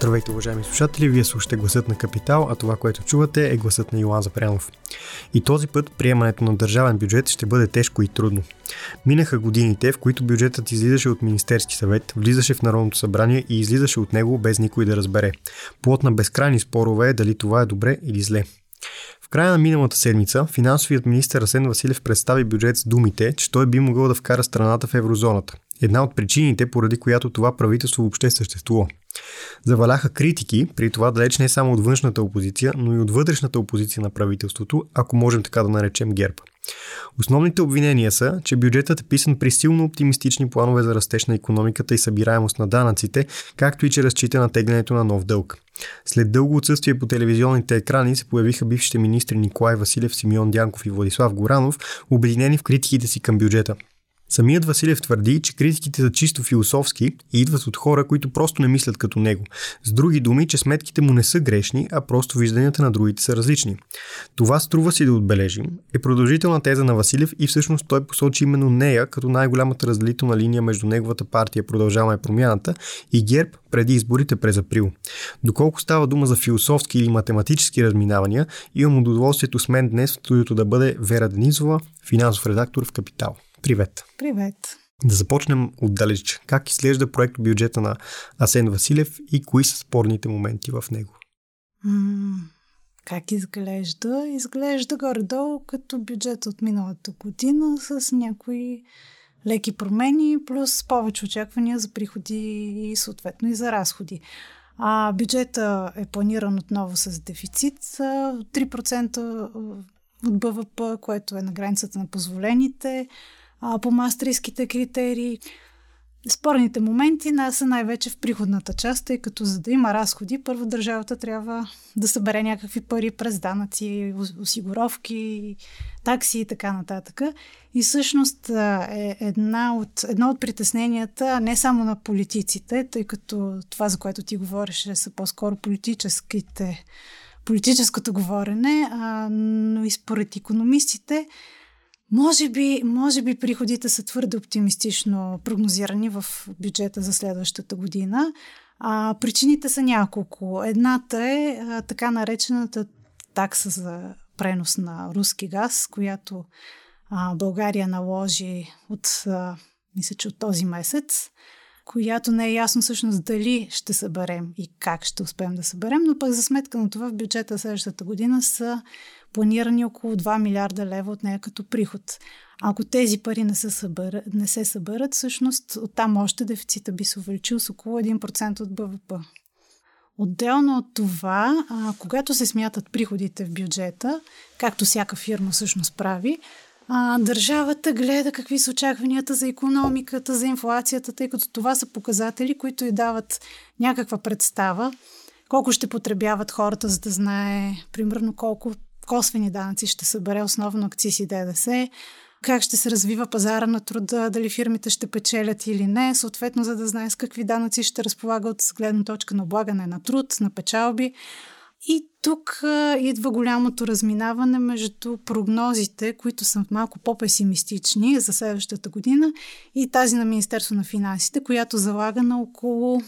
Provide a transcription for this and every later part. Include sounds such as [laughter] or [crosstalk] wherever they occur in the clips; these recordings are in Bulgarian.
Здравейте, уважаеми слушатели! Вие слушате гласът на Капитал, а това, което чувате е гласът на Йоан Запрянов. И този път приемането на държавен бюджет ще бъде тежко и трудно. Минаха годините, в които бюджетът излизаше от Министерски съвет, влизаше в Народното събрание и излизаше от него без никой да разбере. Плот на безкрайни спорове е дали това е добре или зле. Края на миналата седмица финансовият министр Асен Василев представи бюджет с думите, че той би могъл да вкара страната в еврозоната. Една от причините, поради която това правителство въобще съществува. Заваляха критики, при това далеч не само от външната опозиция, но и от вътрешната опозиция на правителството, ако можем така да наречем ГЕРБ. Основните обвинения са, че бюджетът е писан при силно оптимистични планове за растеж на економиката и събираемост на данъците, както и че разчита на теглянето на нов дълг. След дълго отсъствие по телевизионните екрани се появиха бившите министри Николай Василев, Симеон Дянков и Владислав Горанов, обединени в критиките си към бюджета. Самият Василев твърди, че критиките са чисто философски и идват от хора, които просто не мислят като него. С други думи, че сметките му не са грешни, а просто вижданията на другите са различни. Това струва си да отбележим. Е продължителна теза на Василев и всъщност той посочи именно нея като най-голямата разделителна линия между неговата партия Продължаваме промяната и ГЕРБ преди изборите през април. Доколко става дума за философски или математически разминавания, имам удоволствието с мен днес в студиото да бъде Вера Денизова, финансов редактор в Капитал. Привет! Привет! Да започнем отдалеч. Как изглежда проект бюджета на Асен Василев и кои са спорните моменти в него? М- как изглежда? Изглежда горе-долу като бюджет от миналата година с някои леки промени, плюс повече очаквания за приходи и съответно и за разходи. А бюджета е планиран отново с дефицит 3% от БВП, което е на границата на позволените а, по мастрийските критерии. Спорните моменти са най-вече в приходната част, тъй като за да има разходи, първо държавата трябва да събере някакви пари през данъци, осигуровки, такси и така нататък. И всъщност е една от, едно от притесненията не само на политиците, тъй като това, за което ти говориш, са по-скоро политическите, политическото говорене, а, но и според економистите, може би, може би приходите са твърде оптимистично прогнозирани в бюджета за следващата година. А, причините са няколко. Едната е а, така наречената такса за пренос на руски газ, която а, България наложи от, а, мисля, че от този месец, която не е ясно всъщност дали ще съберем и как ще успеем да съберем, но пък за сметка на това в бюджета следващата година са планирани около 2 милиарда лева от нея като приход. Ако тези пари не се съберат, не се съберат всъщност оттам още дефицита би се увеличил с около 1% от БВП. Отделно от това, когато се смятат приходите в бюджета, както всяка фирма всъщност прави, а, държавата гледа какви са очакванията за економиката, за инфлацията, тъй като това са показатели, които и дават някаква представа колко ще потребяват хората, за да знае, примерно, колко косвени данъци ще събере основно акциз и ДДС, как ще се развива пазара на труда, дали фирмите ще печелят или не, съответно за да знае с какви данъци ще разполага от гледна точка на облагане на труд, на печалби. И тук идва голямото разминаване между прогнозите, които са малко по-песимистични за следващата година и тази на Министерство на финансите, която залага на около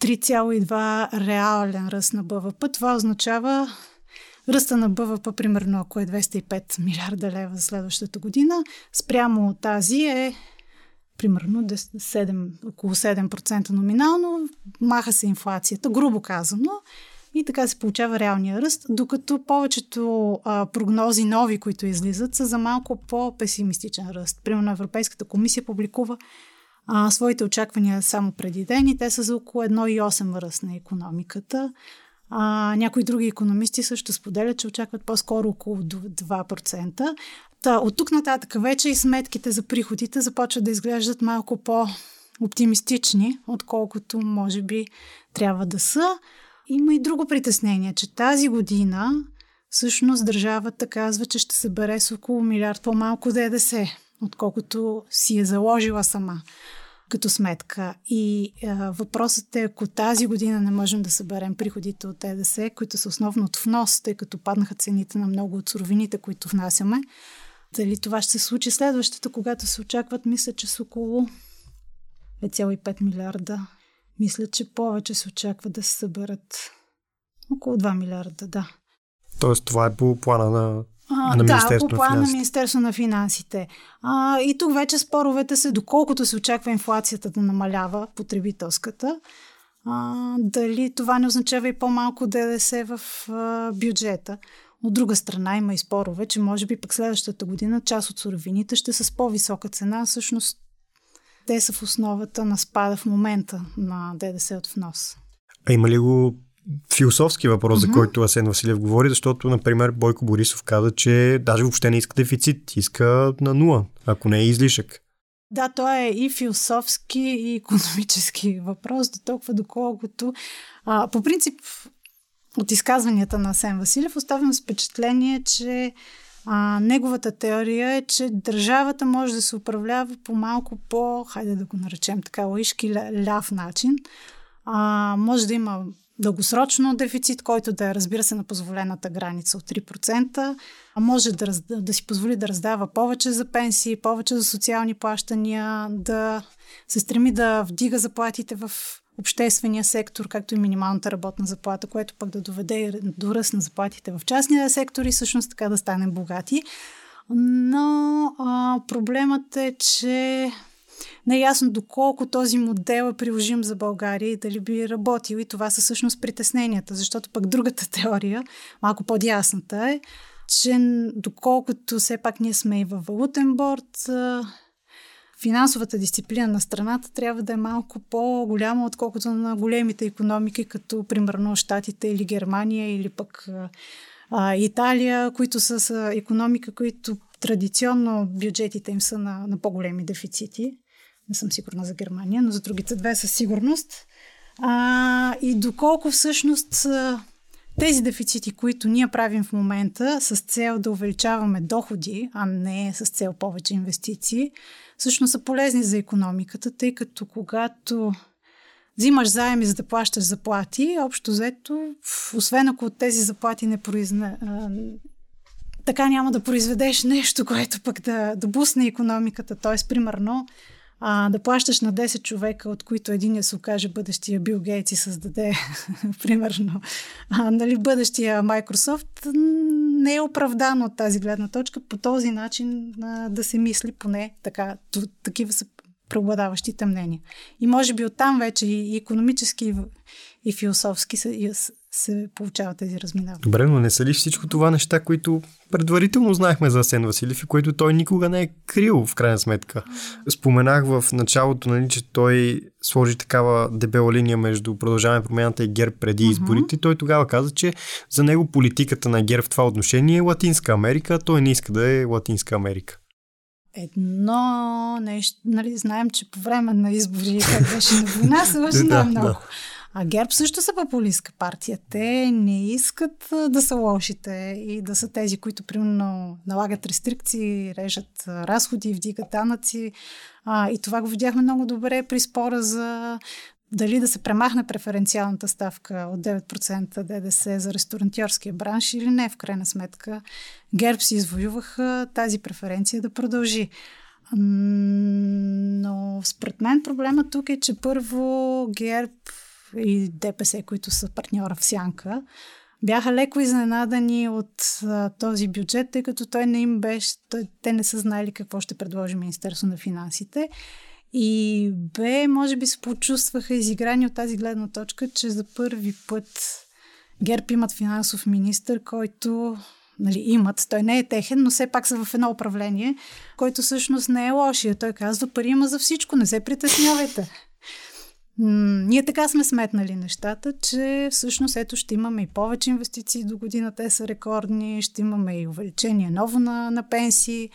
3,2 реален ръст на БВП. Това означава Ръста на БВП, примерно, ако е 205 милиарда лева за следващата година, спрямо тази е примерно 7, около 7% номинално, маха се инфлацията, грубо казано, и така се получава реалния ръст, докато повечето а, прогнози нови, които излизат, са за малко по-песимистичен ръст. Примерно Европейската комисия публикува а, своите очаквания само преди ден и те са за около 1,8 ръст на економиката. А, някои други економисти също споделят, че очакват по-скоро около 2%. Та, от тук нататък вече и сметките за приходите започват да изглеждат малко по-оптимистични, отколкото може би трябва да са. Има и друго притеснение, че тази година всъщност държавата казва, че ще събере с около милиард по-малко ДДС, отколкото си е заложила сама. като сметка. И а, въпросът е, ако тази година не можем да съберем приходите от ЕДС, които са основно от внос, тъй като паднаха цените на много от суровините, които внасяме, дали това ще се случи следващата, когато се очакват, мисля, че с около 2,5 милиарда. Мисля, че повече се очаква да се съберат. Около 2 милиарда, да. Тоест, това е по плана на а, на да, по плана на, на Министерство на финансите. А, и тук вече споровете се, доколкото се очаква инфлацията да намалява, потребителската, а, дали това не означава и по-малко ДДС в а, бюджета. От друга страна има и спорове, че може би пък следващата година част от суровините ще са с по-висока цена. Всъщност те са в основата на спада в момента на ДДС от внос. А има ли го философски въпрос, mm-hmm. за който Асен Василев говори, защото, например, Бойко Борисов каза, че даже въобще не иска дефицит, иска на нула, ако не е излишък. Да, то е и философски, и економически въпрос, до толкова доколкото. А, по принцип, от изказванията на Асен Василев оставям с впечатление, че а, неговата теория е, че държавата може да се управлява по малко по, хайде да го наречем така, лаишки ляв начин. А, може да има дългосрочно дефицит, който да е, разбира се, на позволената граница от 3%, а може да, да си позволи да раздава повече за пенсии, повече за социални плащания, да се стреми да вдига заплатите в обществения сектор, както и минималната работна заплата, което пък да доведе до ръст на заплатите в частния сектор и всъщност така да станем богати. Но а, проблемът е, че не е ясно доколко този модел е приложим за България и дали би работил. И това са всъщност притесненията, защото пък другата [laughs] теория, малко по-дясната е, че доколкото все пак ние сме и във валутен борт, финансовата дисциплина на страната трябва да е малко по-голяма, отколкото на големите економики, като примерно Штатите или Германия или пък а, Италия, които са с економика, които традиционно бюджетите им са на, на по-големи дефицити. Не съм сигурна за Германия, но за другите две със сигурност. А, и доколко всъщност тези дефицити, които ние правим в момента с цел да увеличаваме доходи, а не с цел повече инвестиции, всъщност са полезни за економиката, тъй като когато взимаш заеми за да плащаш заплати, общо взето, освен ако от тези заплати не произне, така няма да произведеш нещо, [laughs] което пък да, да бусне економиката. Т.е. примерно, а, да плащаш на 10 човека, от които един я се окаже бъдещия Бил Гейтс и създаде, [laughs] примерно, а, нали, бъдещия Microsoft, не е оправдано от тази гледна точка по този начин а, да се мисли поне така. Такива са преобладаващите мнения. И може би оттам вече и економически, и философски се, получават тези разминавания. Добре, но не са ли всичко това неща, които предварително знаехме за Асен Василев и които той никога не е крил, в крайна сметка. Споменах в началото, нали, че той сложи такава дебела линия между продължаване промяната и ГЕРБ преди uh-huh. изборите. Той тогава каза, че за него политиката на ГЕРБ в това отношение е Латинска Америка, той не иска да е Латинска Америка. Едно нещо, нали, знаем, че по време на избори, как беше на война, се върши [laughs] да, много. Да. А ГЕРБ също са популистска партия. Те не искат да са лошите и да са тези, които примерно налагат рестрикции, режат разходи, вдигат данъци. А, и това го видяхме много добре при спора за дали да се премахне преференциалната ставка от 9% ДДС за ресторантьорския бранш или не. В крайна сметка ГЕРБ си извоюваха тази преференция да продължи. Но според мен проблема тук е, че първо ГЕРБ и ДПС, които са партньора в Сянка, бяха леко изненадани от а, този бюджет, тъй като той не им беше, той, те не са знали какво ще предложи Министерство на финансите. И Б, може би се почувстваха изиграни от тази гледна точка, че за първи път ГЕРБ имат финансов министр, който нали, имат. Той не е техен, но все пак са в едно управление, който всъщност не е лошия. Той казва, пари има за всичко, не се притеснявайте. Ние така сме сметнали нещата, че всъщност ето ще имаме и повече инвестиции до година, те са рекордни, ще имаме и увеличение ново на, на пенсии,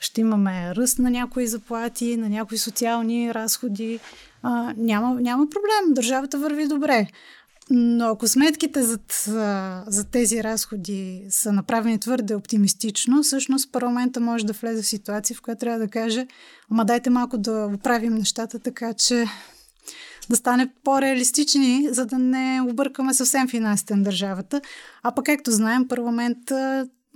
ще имаме ръст на някои заплати, на някои социални разходи. А, няма, няма проблем, държавата върви добре. Но ако сметките за, за тези разходи са направени твърде оптимистично, всъщност парламента може да влезе в ситуация, в която трябва да каже, ама дайте малко да оправим нещата така, че да стане по-реалистични, за да не объркаме съвсем финансите на държавата. А пък, както знаем, парламент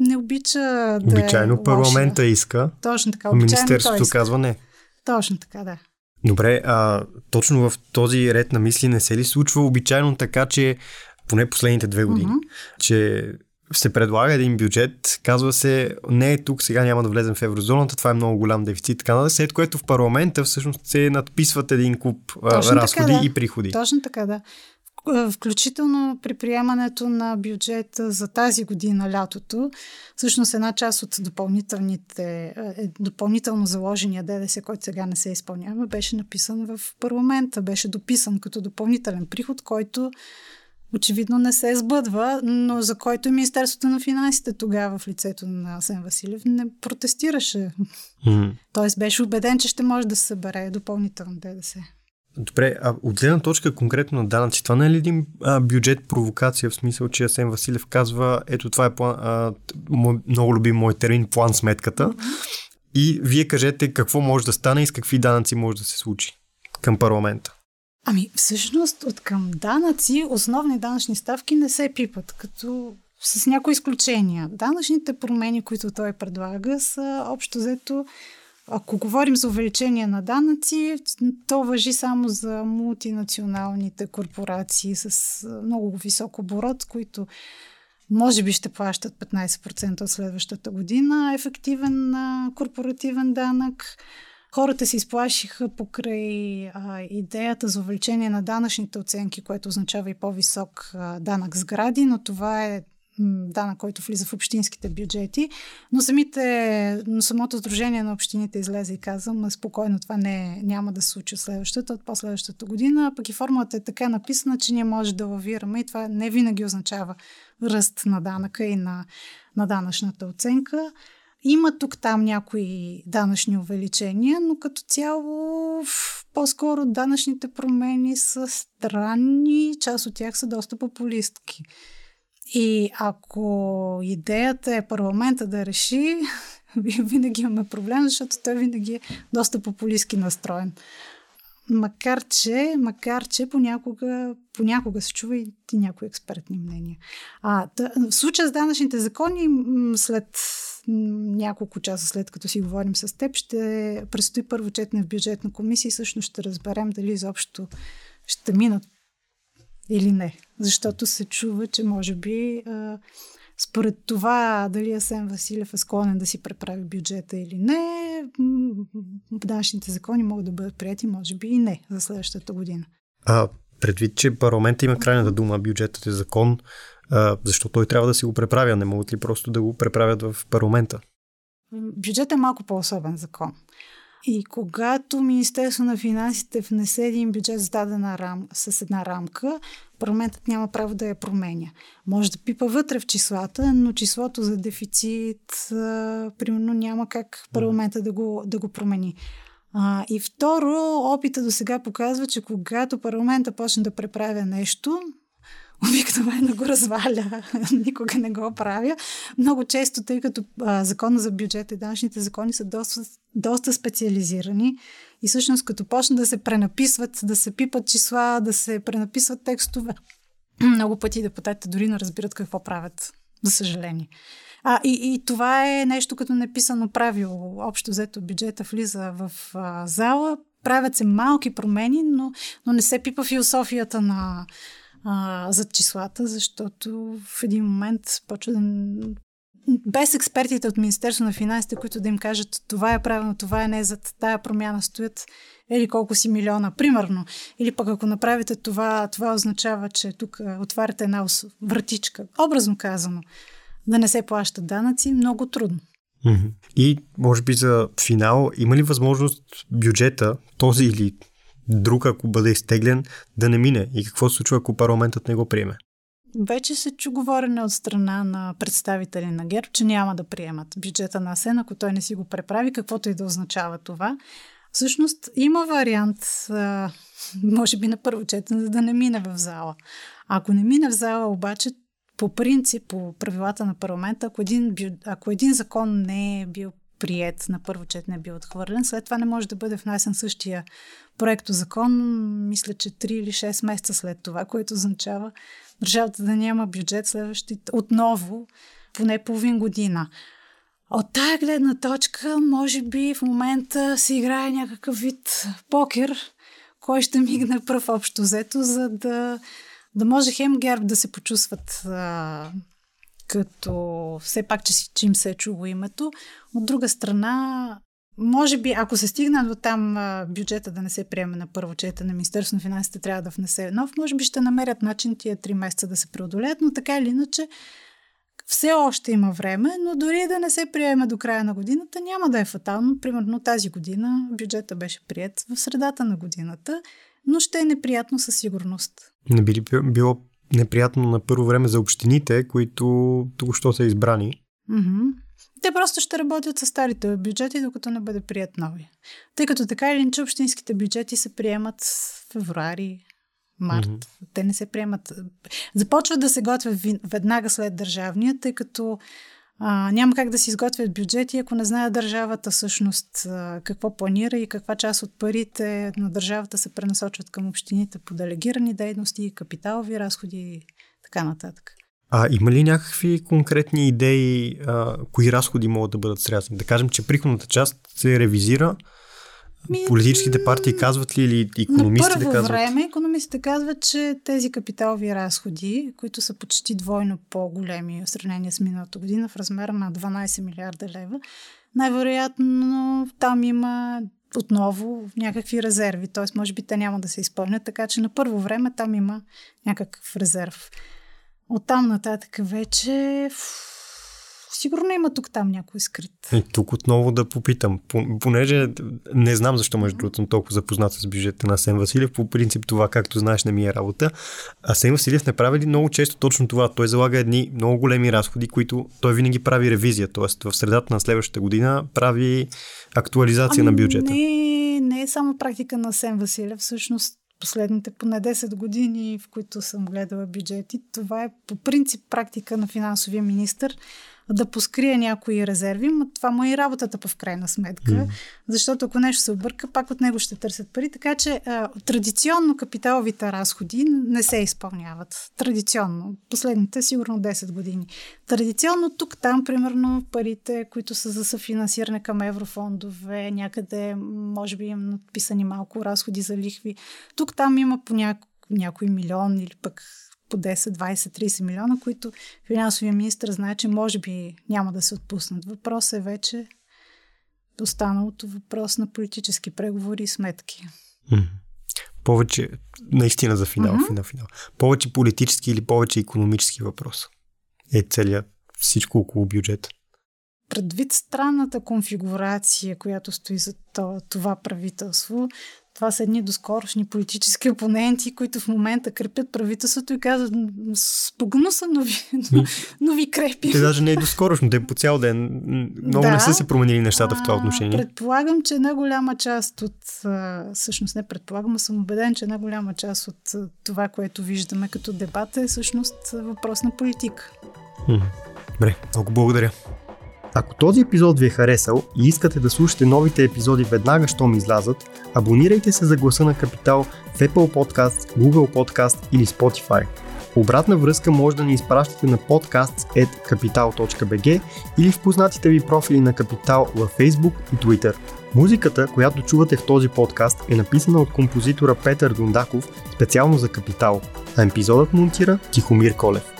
не обича да Обичайно е парламента лоша. иска. Точно така. Министерството казва не. Точно така, да. Добре, а точно в този ред на мисли не се ли случва обичайно така, че поне последните две години, mm-hmm. че се предлага един бюджет, казва се, не, тук сега няма да влезем в еврозоната, това е много голям дефицит, така след което в парламента всъщност се надписват един куп Точно разходи така, да. и приходи. Точно така, да. Включително при приемането на бюджета за тази година, лятото, всъщност една част от допълнителните, е, допълнително заложения ДДС, който сега не се изпълнява, беше написан в парламента, беше дописан като допълнителен приход, който очевидно не се сбъдва, но за който Министерството на финансите тогава в лицето на Асен Василев не протестираше. Mm. Тоест беше убеден, че ще може да се събере допълнително ДДС. Добре, а от гледна точка конкретно на данъци, това не е ли един а, бюджет провокация, в смисъл, че Асен Василев казва, ето това е план, а, мой, много любим мой термин, план сметката. Mm-hmm. И вие кажете какво може да стане и с какви данъци може да се случи към парламента. Ами, всъщност, от към данъци, основни данъчни ставки не се пипат, като с някои изключения. Данъчните промени, които той предлага, са общо взето ако говорим за увеличение на данъци, то въжи само за мултинационалните корпорации с много висок оборот, които може би ще плащат 15% от следващата година ефективен корпоративен данък. Хората се изплашиха покрай а, идеята за увеличение на данъчните оценки, което означава и по-висок а, данък сгради, но това е данък, който влиза в общинските бюджети, но самите, но самото Сдружение на общините излезе и каза, спокойно това не, няма да се случи следващата, от последващата година, пък и формулата е така написана, че ние може да лавираме и това не винаги означава ръст на данъка и на, на данъчната оценка. Има тук-там някои данъчни увеличения, но като цяло по-скоро данъчните промени са странни, част от тях са доста популистки. И ако идеята е парламента да реши, [laughs] винаги имаме проблем, защото той винаги е доста популистски настроен. Макар че, макар че понякога, понякога се чува и някои експертни мнения. А, тъ, в случая с данъчните закони, след няколко часа след като си говорим с теб, ще предстои първо четне в бюджетна комисия и всъщност ще разберем дали изобщо ще минат или не. Защото се чува, че може би а, според това дали Асен Василев е склонен да си преправи бюджета или не, данъчните закони могат да бъдат прияти, може би и не за следващата година. А предвид, че парламент има крайната дума, бюджетът е закон, а, защо той трябва да си го преправя? Не могат ли просто да го преправят в парламента? Бюджет е малко по-особен закон. И когато Министерство на финансите внесе един бюджет с дадена рам, с една рамка, парламентът няма право да я променя. Може да пипа вътре в числата, но числото за дефицит, а, примерно, няма как парламента да го, да го промени. А, и второ, опита до сега показва, че когато парламента почне да преправя нещо, обикновено [laughs] го разваля, [laughs] никога не го правя. Много често, тъй като а, закона за бюджет и данъчните закони са доста, доста специализирани и всъщност като почнат да се пренаписват, да се пипат числа, да се пренаписват текстове, [clears throat] много пъти депутатите дори не разбират какво правят, за съжаление. А, и, и това е нещо като неписано правило. Общо взето бюджета влиза в а, зала, правят се малки промени, но, но не се пипа философията на, а, за числата, защото в един момент почва да без експертите от Министерство на финансите, които да им кажат това е правилно, това е не, за тая промяна стоят или колко си милиона, примерно. Или пък ако направите това, това означава, че тук отваряте една вратичка, образно казано, да не се плащат данъци, много трудно. И може би за финал, има ли възможност бюджета, този или друг, ако бъде изтеглен, да не мине? И какво се случва, ако парламентът не го приеме? Вече се чу говорене от страна на представители на ГЕРБ, че няма да приемат бюджета на СЕН, ако той не си го преправи, каквото и да означава това. Всъщност има вариант, може би на първо четене, да не мине в зала. Ако не мине в зала, обаче, по принцип, по правилата на парламента, ако един, ако един закон не е бил прият на първо четене, е бил отхвърлен, след това не може да бъде внесен същия проекто закон, мисля, че 3 или 6 месеца след това, което означава държавата да няма бюджет следващите отново поне половин година. От тая гледна точка, може би в момента се играе някакъв вид покер, кой ще мигне пръв общо взето, за да, да може хем герб да се почувстват а, като все пак, че, че им се е чуло името. От друга страна, може би, ако се стигна до там бюджета да не се приеме на първо чета на Министерство на финансите трябва да внесе нов, може би ще намерят начин тия три месеца да се преодолеят, но така или иначе все още има време, но дори да не се приеме до края на годината, няма да е фатално. Примерно тази година бюджета беше прият в средата на годината, но ще е неприятно със сигурност. Не би ли било неприятно на първо време за общините, които току-що са избрани? Mm-hmm. Те просто ще работят с старите бюджети, докато не бъде прият нови. Тъй като така или иначе общинските бюджети се приемат в февруари, март. Mm-hmm. Те не се приемат. Започват да се готвят веднага след държавния, тъй като а, няма как да се изготвят бюджети, ако не знае държавата всъщност какво планира и каква част от парите на държавата се пренасочват към общините по делегирани дейности, капиталови разходи и така нататък. А има ли някакви конкретни идеи, а, кои разходи могат да бъдат срязани? Да кажем, че приходната част се ревизира, ми, Политическите партии казват ли или економистите на първо казват? време економистите казват, че тези капиталови разходи, които са почти двойно по-големи в сравнение с миналата година, в размер на 12 милиарда лева, най-вероятно там има отново някакви резерви, т.е. може би те няма да се изпълнят, така че на първо време там има някакъв резерв. Оттам нататък вече Сигурно има тук там някой скрит. И тук отново да попитам, понеже не знам защо между другото съм толкова запознат с бюджета на Сен Василев, по принцип това, както знаеш, не ми е работа. А Сен Василев не прави ли много често точно това? Той залага едни много големи разходи, които той винаги прави ревизия, т.е. в средата на следващата година прави актуализация ами, на бюджета. Не, не е само практика на Сен Василев, всъщност последните поне 10 години, в които съм гледала бюджети. Това е по принцип практика на финансовия министр да поскрие някои резерви, но това му е и работата в крайна сметка, mm. защото ако нещо се обърка, пак от него ще търсят пари. Така че а, традиционно капиталовите разходи не се изпълняват. Традиционно. Последните сигурно 10 години. Традиционно тук, там, примерно, парите, които са за съфинансиране към еврофондове, някъде, може би, им надписани малко разходи за лихви. Тук, там има по няко, някой милион или пък по 10, 20, 30 милиона, които финансовия министр знае, че може би няма да се отпуснат. Въпросът е вече останалото въпрос на политически преговори и сметки. Повече, наистина за финал, mm-hmm. финал, финал. Повече политически или повече економически въпрос е целият всичко около бюджета. Предвид странната конфигурация, която стои за това правителство, това са едни доскорошни политически опоненти, които в момента крепят правителството и казват, спогно са, но ви, но, но ви крепи. Те даже не е доскорошно, те по цял ден. Много да, не са се променили нещата в това отношение. Предполагам, че една голяма част от, всъщност не предполагам, а съм убеден, че една голяма част от това, което виждаме като дебата е всъщност въпрос на политика. Добре, много благодаря. Ако този епизод ви е харесал и искате да слушате новите епизоди веднага, щом излязат, абонирайте се за гласа на Капитал в Apple Podcast, Google Podcast или Spotify. Обратна връзка може да ни изпращате на podcasts.capital.bg или в познатите ви профили на Капитал във Facebook и Twitter. Музиката, която чувате в този подкаст е написана от композитора Петър Дундаков специално за Капитал, а епизодът монтира Тихомир Колев.